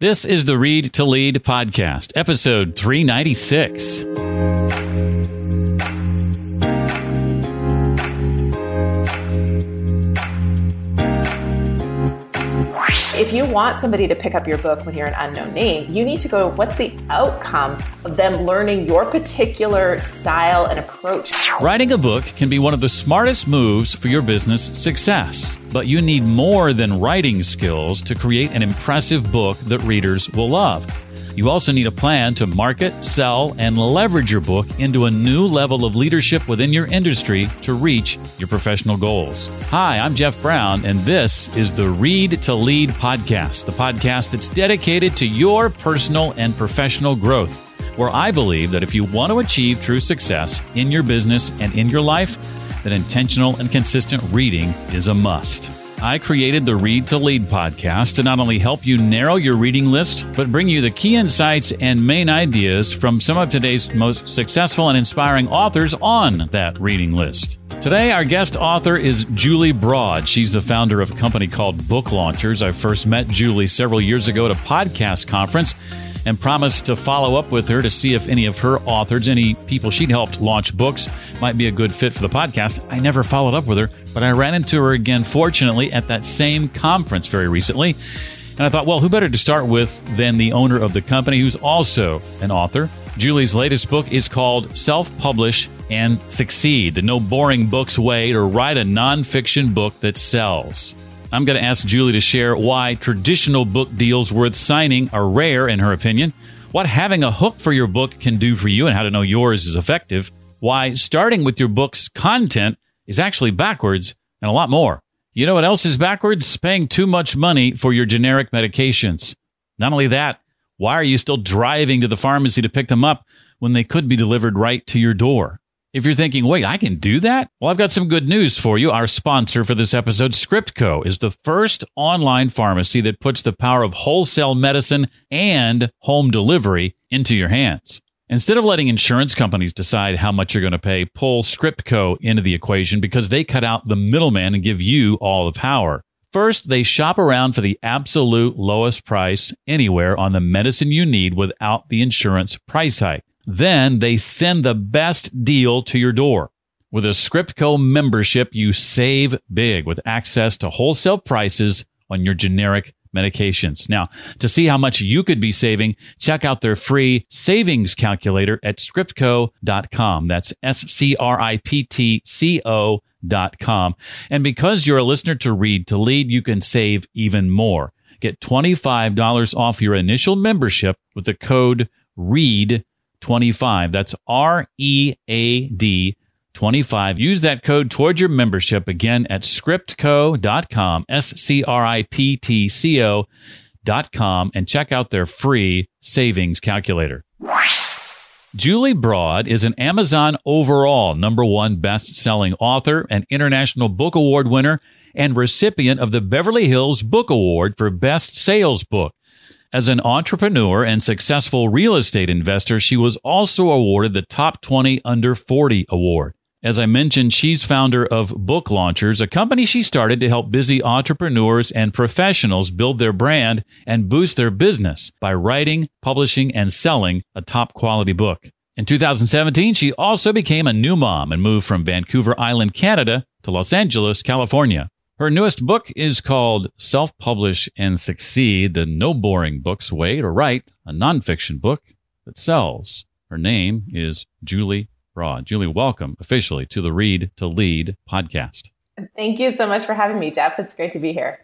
This is the Read to Lead podcast, episode 396. You want somebody to pick up your book when you're an unknown name, you need to go, what's the outcome of them learning your particular style and approach? Writing a book can be one of the smartest moves for your business success, but you need more than writing skills to create an impressive book that readers will love. You also need a plan to market, sell, and leverage your book into a new level of leadership within your industry to reach your professional goals. Hi, I'm Jeff Brown, and this is the Read to Lead podcast, the podcast that's dedicated to your personal and professional growth, where I believe that if you want to achieve true success in your business and in your life, that intentional and consistent reading is a must. I created the Read to Lead podcast to not only help you narrow your reading list, but bring you the key insights and main ideas from some of today's most successful and inspiring authors on that reading list. Today, our guest author is Julie Broad. She's the founder of a company called Book Launchers. I first met Julie several years ago at a podcast conference and promised to follow up with her to see if any of her authors, any people she'd helped launch books, might be a good fit for the podcast. I never followed up with her, but I ran into her again, fortunately, at that same conference very recently. And I thought, well, who better to start with than the owner of the company, who's also an author? Julie's latest book is called Self Publish and Succeed The No Boring Books Way to Write a Nonfiction Book That Sells. I'm going to ask Julie to share why traditional book deals worth signing are rare, in her opinion, what having a hook for your book can do for you, and how to know yours is effective, why starting with your book's content is actually backwards, and a lot more. You know what else is backwards? Paying too much money for your generic medications. Not only that, why are you still driving to the pharmacy to pick them up when they could be delivered right to your door? If you're thinking, wait, I can do that? Well, I've got some good news for you. Our sponsor for this episode, Scriptco, is the first online pharmacy that puts the power of wholesale medicine and home delivery into your hands. Instead of letting insurance companies decide how much you're going to pay, pull Scriptco into the equation because they cut out the middleman and give you all the power. First, they shop around for the absolute lowest price anywhere on the medicine you need without the insurance price hike. Then they send the best deal to your door. With a Scriptco membership, you save big with access to wholesale prices on your generic medications. Now, to see how much you could be saving, check out their free savings calculator at scriptco.com. That's S C R I P T C O dot com. And because you're a listener to Read to Lead, you can save even more. Get $25 off your initial membership with the code READ 25. That's R E A D 25. Use that code toward your membership again at scriptco.com, S C R I P T C O.com, and check out their free savings calculator. Julie Broad is an Amazon overall number one best selling author, an International Book Award winner, and recipient of the Beverly Hills Book Award for Best Sales Book. As an entrepreneur and successful real estate investor, she was also awarded the Top 20 Under 40 award. As I mentioned, she's founder of Book Launchers, a company she started to help busy entrepreneurs and professionals build their brand and boost their business by writing, publishing, and selling a top quality book. In 2017, she also became a new mom and moved from Vancouver Island, Canada to Los Angeles, California. Her newest book is called Self Publish and Succeed The No Boring Books Way to Write, a nonfiction book that sells. Her name is Julie Broad. Julie, welcome officially to the Read to Lead podcast. Thank you so much for having me, Jeff. It's great to be here.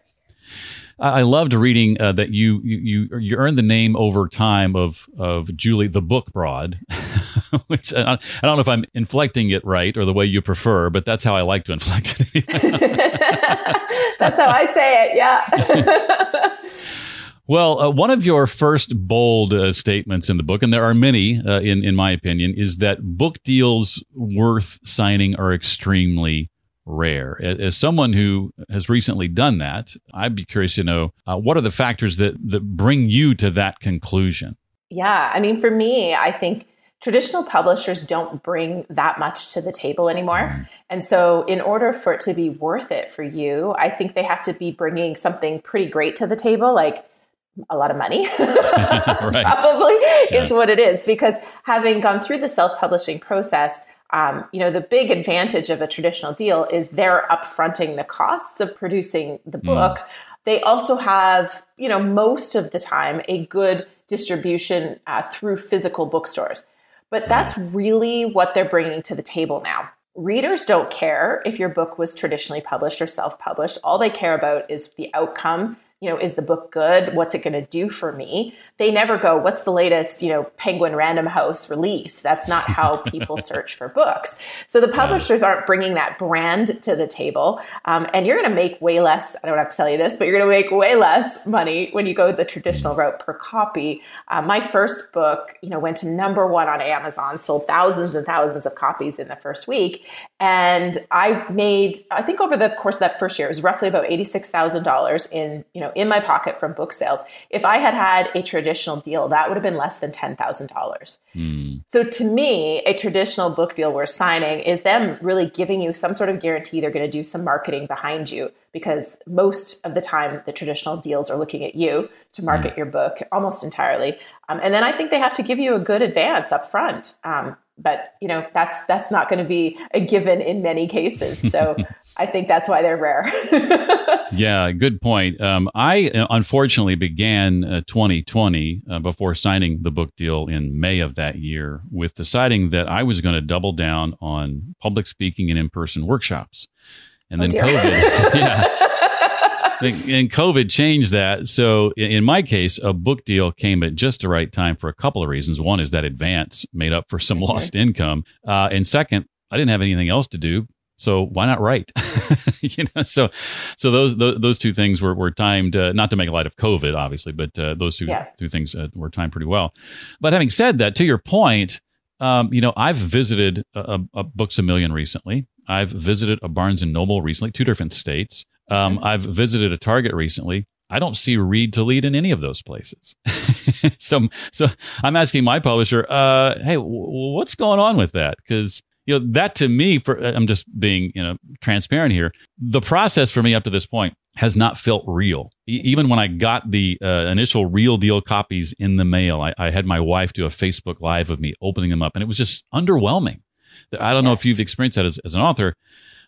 I loved reading uh, that you, you you earned the name over time of of Julie the Book Broad, which I, I, don't know if I'm inflecting it right or the way you prefer, but that's how I like to inflect it. that's how I say it. Yeah. Well, uh, one of your first bold uh, statements in the book, and there are many, uh, in in my opinion, is that book deals worth signing are extremely rare. As someone who has recently done that, I'd be curious to know uh, what are the factors that that bring you to that conclusion. Yeah, I mean, for me, I think traditional publishers don't bring that much to the table anymore. Mm. And so, in order for it to be worth it for you, I think they have to be bringing something pretty great to the table, like a lot of money, right. probably yeah. is what it is. Because having gone through the self publishing process, um, you know, the big advantage of a traditional deal is they're upfronting the costs of producing the mm. book. Mm. They also have, you know, most of the time a good distribution uh, through physical bookstores. But that's really what they're bringing to the table now. Readers don't care if your book was traditionally published or self published. All they care about is the outcome you know, is the book good? What's it going to do for me? They never go, what's the latest, you know, Penguin Random House release? That's not how people search for books. So the publishers aren't bringing that brand to the table. Um, and you're going to make way less, I don't have to tell you this, but you're going to make way less money when you go the traditional route per copy. Uh, my first book, you know, went to number one on Amazon, sold thousands and thousands of copies in the first week. And I made, I think over the course of that first year, it was roughly about $86,000 in, you know, in my pocket from book sales. If I had had a traditional deal, that would have been less than $10,000. Mm. So to me, a traditional book deal we're signing is them really giving you some sort of guarantee they're going to do some marketing behind you because most of the time the traditional deals are looking at you to market mm. your book almost entirely. Um, and then I think they have to give you a good advance up front. Um, but you know that's that's not going to be a given in many cases. So i think that's why they're rare. Yeah good point. Um, i uh, unfortunately began uh, 2020 uh, before signing the book deal in may of that year with deciding that i was going to double down on public speaking and in-person workshops. And oh, then covid yeah and COVID changed that. So in my case, a book deal came at just the right time for a couple of reasons. One is that advance made up for some lost income, uh, and second, I didn't have anything else to do. So why not write? you know, so so those those, those two things were, were timed uh, not to make light of COVID, obviously, but uh, those two yeah. two things uh, were timed pretty well. But having said that, to your point, um, you know, I've visited a, a Books a Million recently. I've visited a Barnes and Noble recently, two different states. Um, I've visited a Target recently. I don't see read to lead in any of those places. so, so I'm asking my publisher, uh, hey, w- what's going on with that? Because you know that to me, for I'm just being you know transparent here. The process for me up to this point has not felt real. E- even when I got the uh, initial real deal copies in the mail, I, I had my wife do a Facebook live of me opening them up, and it was just underwhelming. I don't know if you've experienced that as, as an author,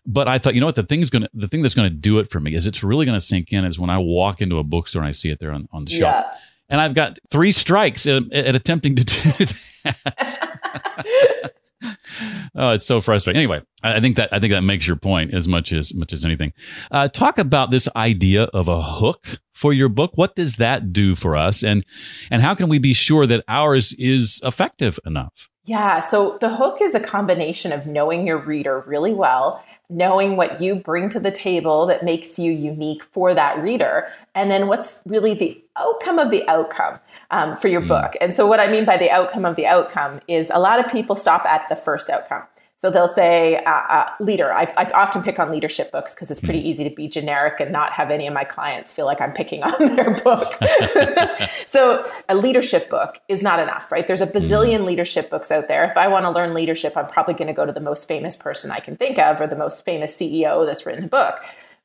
but I thought, you know what, the thing's gonna, the thing that's gonna do it for me is it's really gonna sink in is when I walk into a bookstore and I see it there on, on the shelf. Yeah. And I've got three strikes at, at attempting to do that. oh, it's so frustrating. Anyway, I think that I think that makes your point as much as much as anything. Uh, talk about this idea of a hook for your book. What does that do for us, and and how can we be sure that ours is effective enough? Yeah, so the hook is a combination of knowing your reader really well knowing what you bring to the table that makes you unique for that reader, and then what's really the outcome of the outcome um, for your mm. book. And so, what I mean by the outcome of the outcome is a lot of people stop at the first outcome. So they'll say, uh, uh, leader. I, I, often pick on leadership books because it's pretty hmm. easy to be generic and not have any of my clients feel like I'm picking on their book. so a leadership book is not enough, right? There's a bazillion mm. leadership books out there. If I want to learn leadership, I'm probably going to go to the most famous person I can think of or the most famous CEO that's written a book.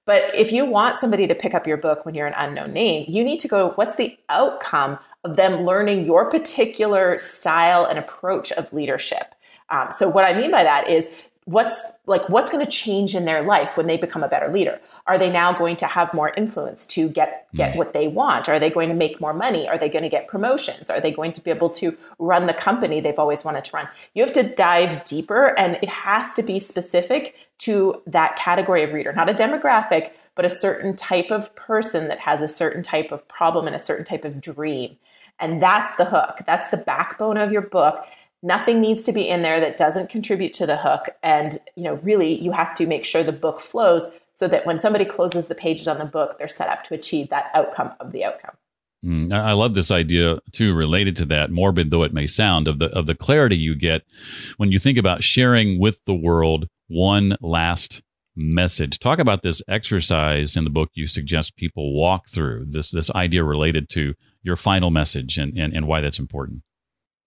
But if you want somebody to pick up your book when you're an unknown name, you need to go, what's the outcome of them learning your particular style and approach of leadership? Um, so what I mean by that is what's like what's going to change in their life when they become a better leader? Are they now going to have more influence to get get what they want? Are they going to make more money? Are they going to get promotions? Are they going to be able to run the company they've always wanted to run? You have to dive deeper and it has to be specific to that category of reader not a demographic but a certain type of person that has a certain type of problem and a certain type of dream. And that's the hook. That's the backbone of your book Nothing needs to be in there that doesn't contribute to the hook. And, you know, really you have to make sure the book flows so that when somebody closes the pages on the book, they're set up to achieve that outcome of the outcome. Mm, I love this idea too, related to that, morbid though it may sound, of the of the clarity you get when you think about sharing with the world one last message. Talk about this exercise in the book you suggest people walk through, this this idea related to your final message and, and, and why that's important.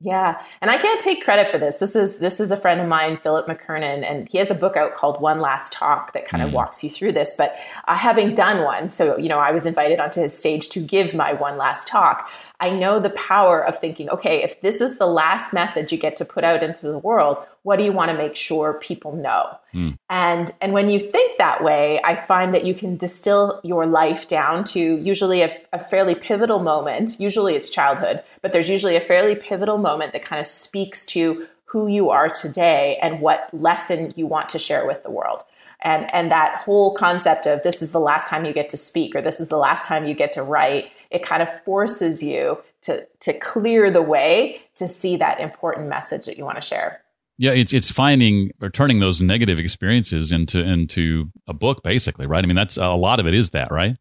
Yeah, and I can't take credit for this. This is this is a friend of mine, Philip McKernan, and he has a book out called One Last Talk that kind of mm. walks you through this. But uh, having done one, so you know, I was invited onto his stage to give my one last talk. I know the power of thinking, okay, if this is the last message you get to put out into the world, what do you want to make sure people know? Mm. And and when you think that way, I find that you can distill your life down to usually a, a fairly pivotal moment. Usually it's childhood, but there's usually a fairly pivotal moment that kind of speaks to who you are today and what lesson you want to share with the world and and that whole concept of this is the last time you get to speak or this is the last time you get to write it kind of forces you to to clear the way to see that important message that you want to share. Yeah it's it's finding or turning those negative experiences into into a book basically right? I mean that's a lot of it is that right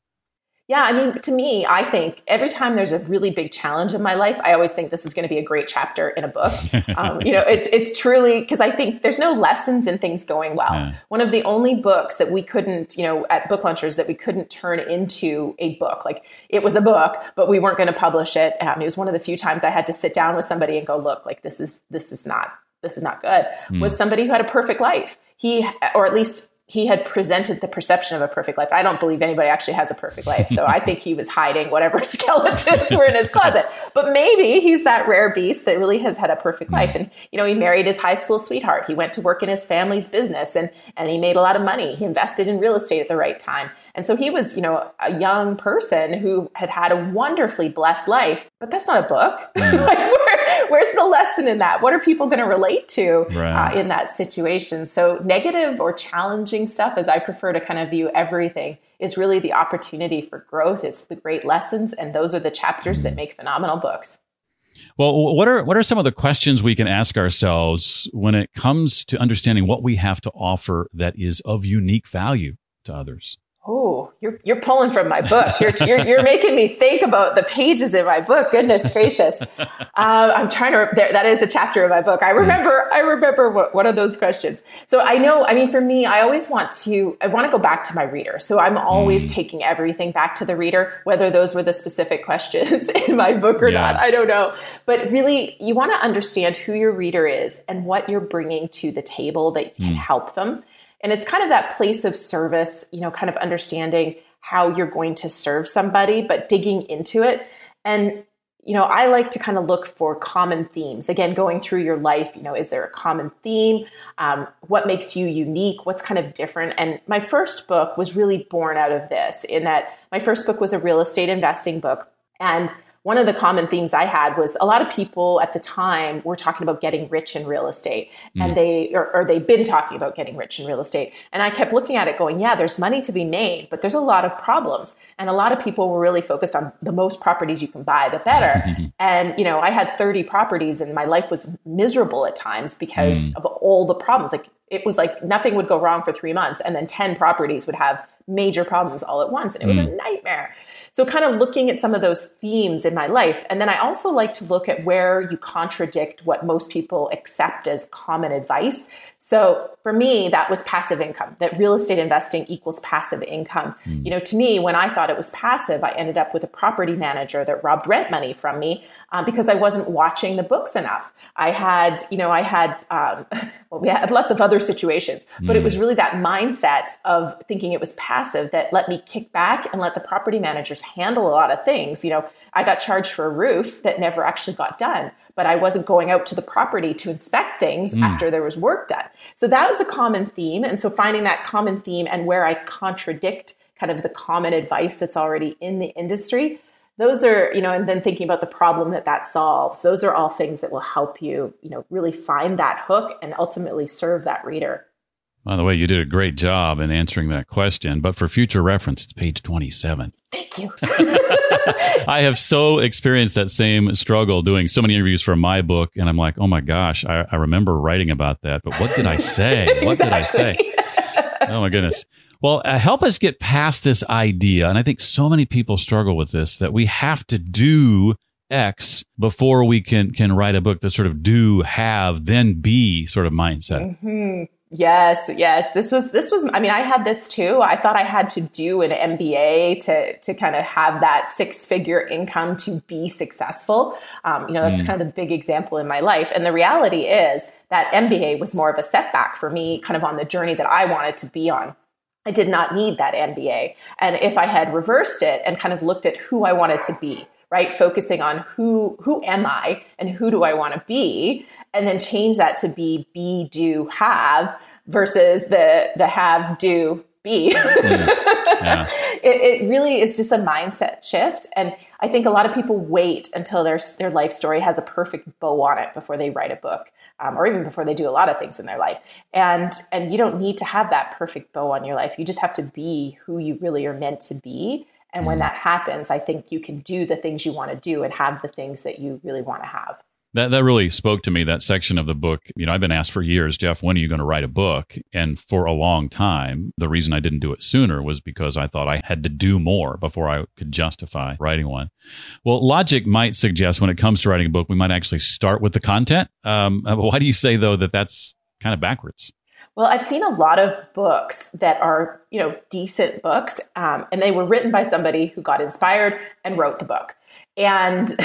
yeah, I mean, to me, I think every time there's a really big challenge in my life, I always think this is going to be a great chapter in a book. Um, you know, it's it's truly because I think there's no lessons in things going well. Yeah. One of the only books that we couldn't, you know, at book launchers that we couldn't turn into a book. Like it was a book, but we weren't going to publish it. Um, it was one of the few times I had to sit down with somebody and go, look, like this is this is not this is not good. Mm. Was somebody who had a perfect life. He, or at least he had presented the perception of a perfect life. I don't believe anybody actually has a perfect life. So I think he was hiding whatever skeletons were in his closet. But maybe he's that rare beast that really has had a perfect life. And, you know, he married his high school sweetheart. He went to work in his family's business and, and he made a lot of money. He invested in real estate at the right time. And so he was, you know, a young person who had had a wonderfully blessed life, but that's not a book. Mm. like, where's the lesson in that? What are people going to relate to right. uh, in that situation? So negative or challenging stuff, as I prefer to kind of view everything, is really the opportunity for growth. It's the great lessons, and those are the chapters mm. that make phenomenal books. Well, what are what are some of the questions we can ask ourselves when it comes to understanding what we have to offer that is of unique value to others? Oh, you're you're pulling from my book. You're, you're, you're making me think about the pages in my book. Goodness gracious! Uh, I'm trying to. There, that is a chapter of my book. I remember. I remember what one of those questions. So I know. I mean, for me, I always want to. I want to go back to my reader. So I'm always mm. taking everything back to the reader, whether those were the specific questions in my book or yeah. not. I don't know. But really, you want to understand who your reader is and what you're bringing to the table that can mm. help them. And it's kind of that place of service, you know, kind of understanding how you're going to serve somebody, but digging into it. And, you know, I like to kind of look for common themes. Again, going through your life, you know, is there a common theme? Um, what makes you unique? What's kind of different? And my first book was really born out of this, in that my first book was a real estate investing book. And one of the common themes I had was a lot of people at the time were talking about getting rich in real estate, mm. and they or, or they've been talking about getting rich in real estate. And I kept looking at it, going, "Yeah, there's money to be made, but there's a lot of problems." And a lot of people were really focused on the most properties you can buy, the better. and you know, I had 30 properties, and my life was miserable at times because mm. of all the problems. Like it was like nothing would go wrong for three months, and then 10 properties would have major problems all at once, and it was mm. a nightmare. So, kind of looking at some of those themes in my life. And then I also like to look at where you contradict what most people accept as common advice. So for me, that was passive income, that real estate investing equals passive income. Mm. You know, to me, when I thought it was passive, I ended up with a property manager that robbed rent money from me um, because I wasn't watching the books enough. I had, you know, I had, um, well, we had lots of other situations, but mm. it was hmm. really that mindset of thinking it was passive that let me kick back and let the property managers handle a lot of things. You know, I got charged for a roof that never actually got done, but I wasn't going out to the property to inspect things mm. after there was work done. So that was a common theme. And so finding that common theme and where I contradict kind of the common advice that's already in the industry, those are, you know, and then thinking about the problem that that solves, those are all things that will help you, you know, really find that hook and ultimately serve that reader. By the way, you did a great job in answering that question, but for future reference, it's page 27. Thank you. I have so experienced that same struggle doing so many interviews for my book, and I'm like, oh my gosh, I, I remember writing about that, but what did I say? What did I say? Oh my goodness. Well, uh, help us get past this idea. And I think so many people struggle with this that we have to do X before we can, can write a book that sort of do, have, then be sort of mindset. Mm-hmm. Yes, yes. This was this was I mean I had this too. I thought I had to do an MBA to to kind of have that six figure income to be successful. Um, you know, that's mm. kind of the big example in my life. And the reality is that MBA was more of a setback for me kind of on the journey that I wanted to be on. I did not need that MBA. And if I had reversed it and kind of looked at who I wanted to be, right? Focusing on who who am I and who do I want to be, and then change that to be be do have versus the the have do be. Mm. Yeah. it, it really is just a mindset shift, and I think a lot of people wait until their their life story has a perfect bow on it before they write a book. Um, or even before they do a lot of things in their life. And and you don't need to have that perfect bow on your life. You just have to be who you really are meant to be and when mm. that happens, I think you can do the things you want to do and have the things that you really want to have. That that really spoke to me. That section of the book. You know, I've been asked for years, Jeff, when are you going to write a book? And for a long time, the reason I didn't do it sooner was because I thought I had to do more before I could justify writing one. Well, logic might suggest when it comes to writing a book, we might actually start with the content. Um, why do you say though that that's kind of backwards? Well, I've seen a lot of books that are, you know, decent books, um, and they were written by somebody who got inspired and wrote the book. And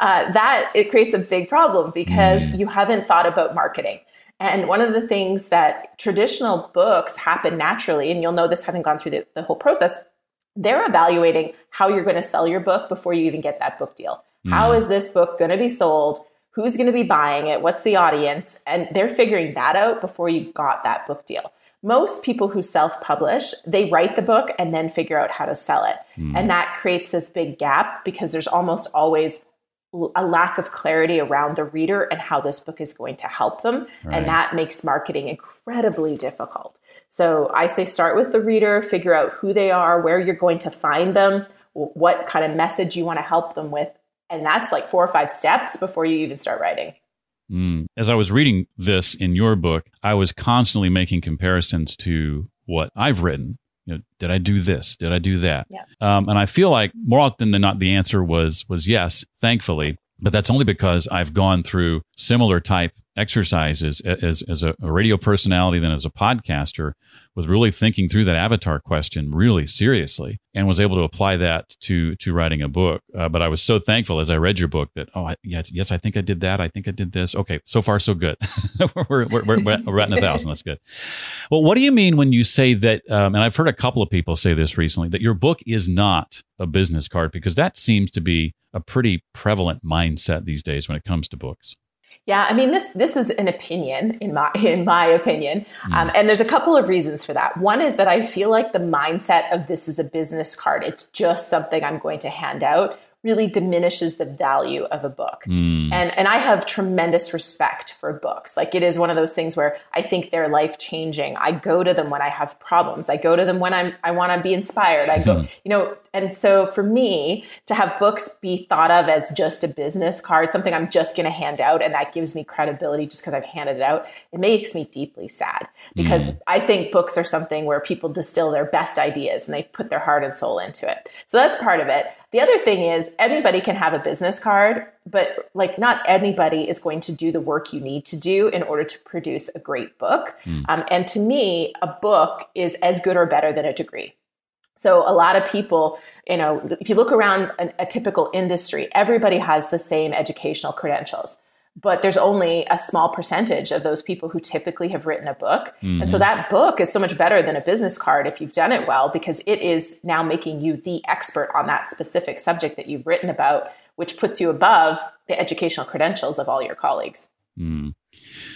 uh, that it creates a big problem because mm. you haven't thought about marketing. And one of the things that traditional books happen naturally, and you'll know this having gone through the, the whole process, they're evaluating how you're going to sell your book before you even get that book deal. Mm. How is this book going to be sold? Who's going to be buying it, what's the audience, and they're figuring that out before you got that book deal. Most people who self publish, they write the book and then figure out how to sell it. Mm. And that creates this big gap because there's almost always a lack of clarity around the reader and how this book is going to help them. Right. And that makes marketing incredibly difficult. So I say start with the reader, figure out who they are, where you're going to find them, what kind of message you want to help them with, and that's like four or five steps before you even start writing. Mm. As I was reading this in your book, I was constantly making comparisons to what I've written. You know, did I do this? Did I do that? Yeah. Um, and I feel like more often than not, the answer was was yes. Thankfully, but that's only because I've gone through similar type exercises as, as a, radio personality than as a podcaster was really thinking through that avatar question really seriously and was able to apply that to to writing a book. Uh, but I was so thankful as I read your book that oh I, yes yes I think I did that I think I did this. Okay, so far so good. we're, we're, we're, we're at a thousand. That's good. Well, what do you mean when you say that? Um, and I've heard a couple of people say this recently that your book is not a business card because that seems to be a pretty prevalent mindset these days when it comes to books. Yeah, I mean this this is an opinion in my in my opinion, mm. um, and there's a couple of reasons for that. One is that I feel like the mindset of this is a business card. It's just something I'm going to hand out really diminishes the value of a book. Mm. And and I have tremendous respect for books. Like it is one of those things where I think they're life changing. I go to them when I have problems. I go to them when I'm I want to be inspired. I go, you know, and so for me to have books be thought of as just a business card, something I'm just going to hand out and that gives me credibility just because I've handed it out, it makes me deeply sad because mm. I think books are something where people distill their best ideas and they put their heart and soul into it. So that's part of it. The other thing is anybody can have a business card, but like not anybody is going to do the work you need to do in order to produce a great book. Mm. Um, and to me, a book is as good or better than a degree. So a lot of people, you know, if you look around a, a typical industry, everybody has the same educational credentials but there's only a small percentage of those people who typically have written a book. Mm-hmm. And so mm-hmm. that book is so much better than a business card if you've done it well, because it is now making you the expert on that specific subject that you've written about, which puts you above the educational credentials of all your colleagues. Mm.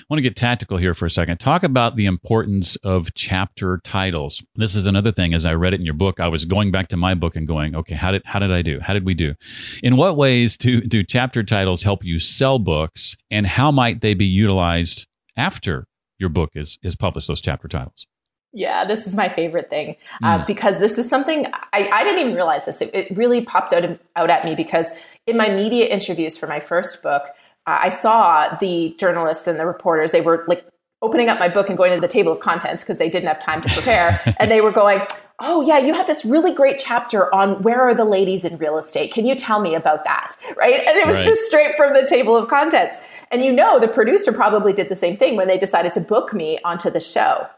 I want to get tactical here for a second. Talk about the importance of chapter titles. This is another thing. As I read it in your book, I was going back to my book and going, okay, how did how did I do? How did we do? In what ways do do chapter titles help you sell books, and how might they be utilized after your book is is published? Those chapter titles. Yeah, this is my favorite thing uh, mm. because this is something I, I didn't even realize this. It, it really popped out out at me because in my media interviews for my first book, I saw the journalists and the reporters, they were like opening up my book and going to the table of contents because they didn't have time to prepare. and they were going, Oh, yeah, you have this really great chapter on where are the ladies in real estate. Can you tell me about that? Right. And it was right. just straight from the table of contents. And you know, the producer probably did the same thing when they decided to book me onto the show.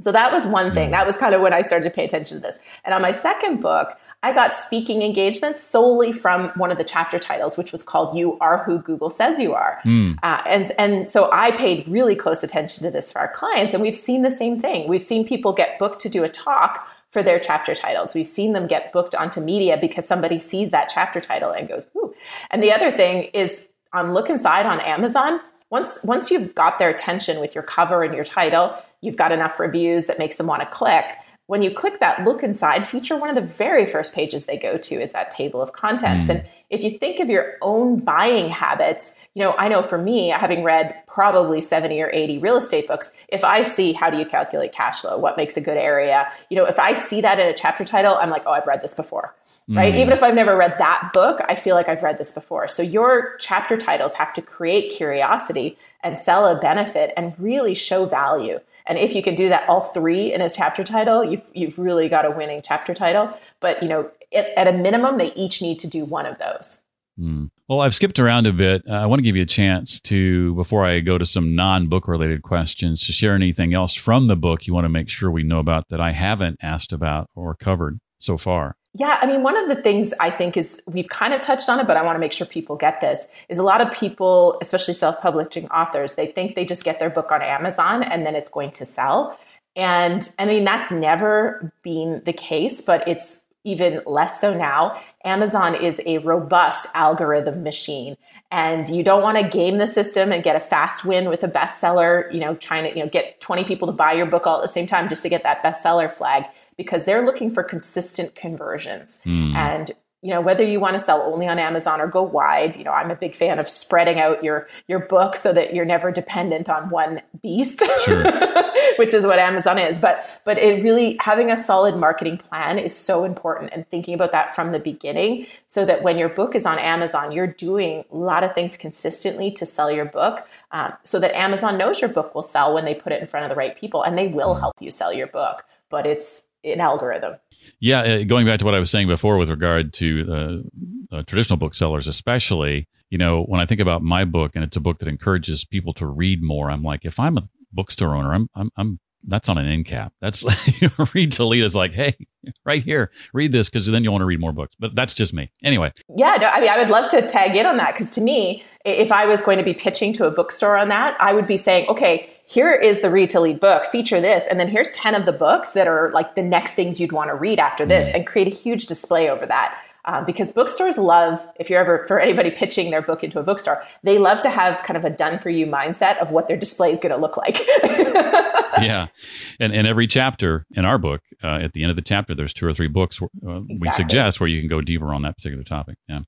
So that was one thing. Mm. That was kind of when I started to pay attention to this. And on my second book, I got speaking engagements solely from one of the chapter titles, which was called "You Are Who Google Says You Are," mm. uh, and and so I paid really close attention to this for our clients, and we've seen the same thing. We've seen people get booked to do a talk for their chapter titles. We've seen them get booked onto media because somebody sees that chapter title and goes, "Ooh!" And the other thing is on Look Inside on Amazon. Once once you've got their attention with your cover and your title, you've got enough reviews that makes them want to click when you click that look inside feature, one of the very first pages they go to is that table of contents. Mm. And if you think of your own buying habits, you know, I know for me, having read probably 70 or 80 real estate books, if I see how do you calculate cash flow, what makes a good area, you know, if I see that in a chapter title, I'm like, oh, I've read this before. Right. Mm. Even if I've never read that book, I feel like I've read this before. So your chapter titles have to create curiosity and sell a benefit and really show value. And if you can do that all three in a chapter title, you've, you've really got a winning chapter title. But, you know, at, at a minimum, they each need to do one of those. Mm. Well, I've skipped around a bit. Uh, I want to give you a chance to, before I go to some non book related questions, to share anything else from the book you want to make sure we know about that I haven't asked about or covered so far. Yeah, I mean, one of the things I think is we've kind of touched on it, but I want to make sure people get this is a lot of people, especially self publishing authors, they think they just get their book on Amazon and then it's going to sell. And I mean, that's never been the case, but it's even less so now. Amazon is a robust algorithm machine. And you don't want to game the system and get a fast win with a bestseller, you know, trying to, you know, get 20 people to buy your book all at the same time just to get that bestseller flag because they're looking for consistent conversions. Mm. And you know whether you want to sell only on amazon or go wide you know i'm a big fan of spreading out your your book so that you're never dependent on one beast sure. which is what amazon is but but it really having a solid marketing plan is so important and thinking about that from the beginning so that when your book is on amazon you're doing a lot of things consistently to sell your book um, so that amazon knows your book will sell when they put it in front of the right people and they will hmm. help you sell your book but it's an algorithm. Yeah, uh, going back to what I was saying before with regard to uh, uh, traditional booksellers, especially, you know, when I think about my book and it's a book that encourages people to read more, I'm like, if I'm a bookstore owner, I'm I'm, I'm that's on an end cap. That's you read to lead is like, hey, right here, read this because then you'll want to read more books. But that's just me. Anyway. Yeah, no, I mean, I would love to tag in on that because to me, if I was going to be pitching to a bookstore on that, I would be saying, okay, here is the read to lead book, feature this, and then here's 10 of the books that are like the next things you'd want to read after this, and create a huge display over that. Um, because bookstores love, if you're ever, for anybody pitching their book into a bookstore, they love to have kind of a done for you mindset of what their display is going to look like. yeah. And, and every chapter in our book, uh, at the end of the chapter, there's two or three books uh, exactly. we suggest where you can go deeper on that particular topic. Yeah.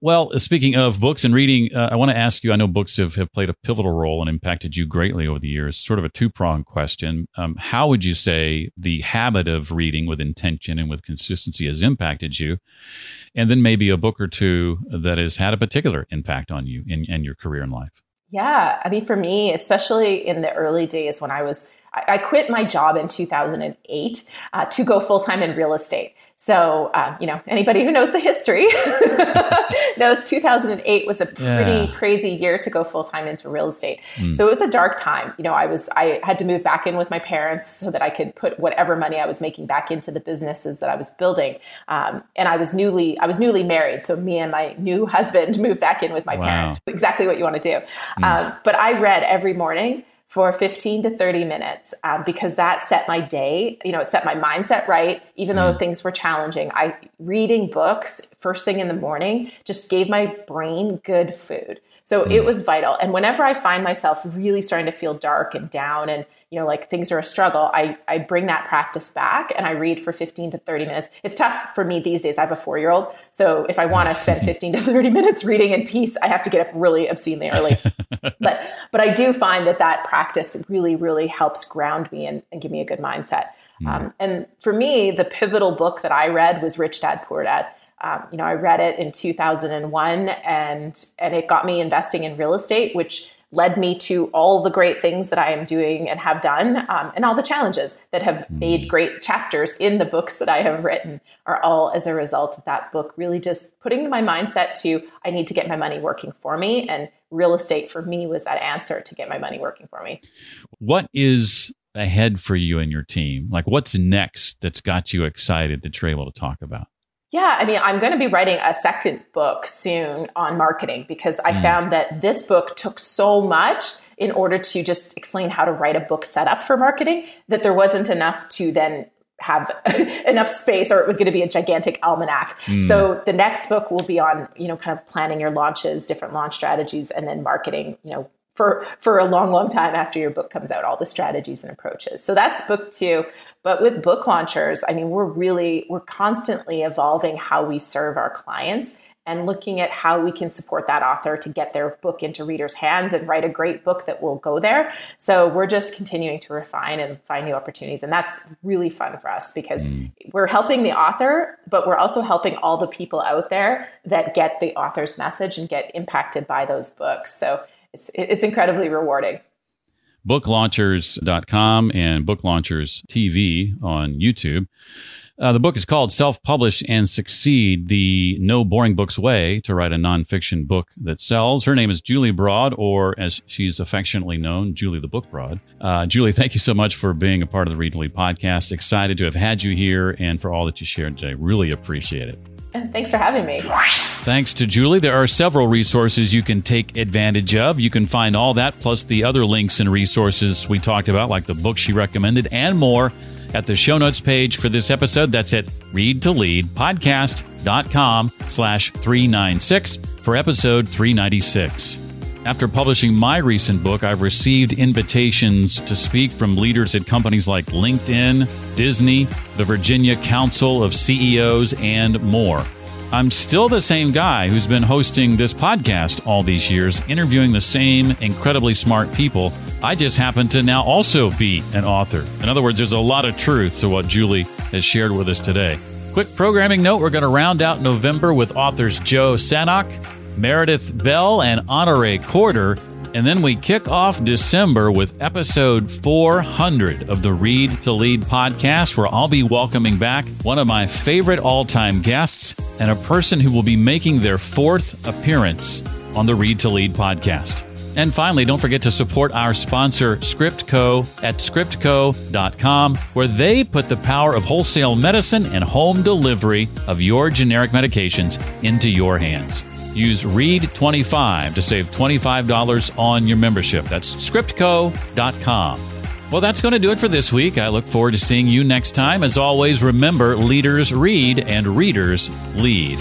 Well, uh, speaking of books and reading, uh, I want to ask you I know books have, have played a pivotal role and impacted you greatly over the years. Sort of a two pronged question. Um, how would you say the habit of reading with intention and with consistency has impacted you? And then maybe a book or two that has had a particular impact on you in, in your career and life. Yeah. I mean, for me, especially in the early days when I was, I, I quit my job in 2008 uh, to go full time in real estate. So, uh, you know, anybody who knows the history knows 2008 was a pretty yeah. crazy year to go full time into real estate. Mm. So it was a dark time. You know, I was, I had to move back in with my parents so that I could put whatever money I was making back into the businesses that I was building. Um, and I was newly, I was newly married. So me and my new husband moved back in with my wow. parents. Exactly what you want to do. Mm. Um, but I read every morning for 15 to 30 minutes um, because that set my day you know it set my mindset right even mm. though things were challenging i reading books first thing in the morning just gave my brain good food so mm. it was vital and whenever i find myself really starting to feel dark and down and you know, like things are a struggle, I, I bring that practice back and I read for 15 to 30 minutes. It's tough for me these days. I have a four year old. So if I want to spend 15 to 30 minutes reading in peace, I have to get up really obscenely early. but, but I do find that that practice really, really helps ground me and, and give me a good mindset. Mm. Um, and for me, the pivotal book that I read was Rich Dad Poor Dad. Um, you know, I read it in 2001 and, and it got me investing in real estate, which led me to all the great things that I am doing and have done, um, and all the challenges that have mm. made great chapters in the books that I have written are all as a result of that book. Really, just putting my mindset to I need to get my money working for me, and real estate for me was that answer to get my money working for me. What is ahead for you and your team? Like, what's next that's got you excited that you're able to talk about? Yeah, I mean, I'm going to be writing a second book soon on marketing because I mm. found that this book took so much in order to just explain how to write a book setup for marketing that there wasn't enough to then have enough space or it was going to be a gigantic almanac. Mm. So the next book will be on, you know, kind of planning your launches, different launch strategies and then marketing, you know, for for a long long time after your book comes out all the strategies and approaches. So that's book two. But with book launchers i mean we're really we're constantly evolving how we serve our clients and looking at how we can support that author to get their book into readers hands and write a great book that will go there. So we're just continuing to refine and find new opportunities. And that's really fun for us because mm. we're helping the author but we're also helping all the people out there that get the author's message and get impacted by those books. So it's, it's incredibly rewarding. Booklaunchers.com and Book Launchers TV on YouTube. Uh, the book is called Self Publish and Succeed The No Boring Books Way to Write a Nonfiction Book That Sells. Her name is Julie Broad, or as she's affectionately known, Julie the Book Broad. Uh, Julie, thank you so much for being a part of the Read to Lead podcast. Excited to have had you here and for all that you shared today. Really appreciate it. Thanks for having me. Thanks to Julie. There are several resources you can take advantage of. You can find all that plus the other links and resources we talked about, like the book she recommended and more at the show notes page for this episode. That's at readtoleadpodcast.com slash 396 for episode 396. After publishing my recent book, I've received invitations to speak from leaders at companies like LinkedIn, Disney, the Virginia Council of CEOs, and more. I'm still the same guy who's been hosting this podcast all these years, interviewing the same incredibly smart people. I just happen to now also be an author. In other words, there's a lot of truth to what Julie has shared with us today. Quick programming note we're going to round out November with authors Joe Sanok, Meredith Bell, and Honore Corder. And then we kick off December with episode 400 of the Read to Lead podcast, where I'll be welcoming back one of my favorite all time guests and a person who will be making their fourth appearance on the Read to Lead podcast. And finally, don't forget to support our sponsor, ScriptCo, at scriptco.com, where they put the power of wholesale medicine and home delivery of your generic medications into your hands. Use READ25 to save $25 on your membership. That's scriptco.com. Well, that's going to do it for this week. I look forward to seeing you next time. As always, remember leaders read and readers lead.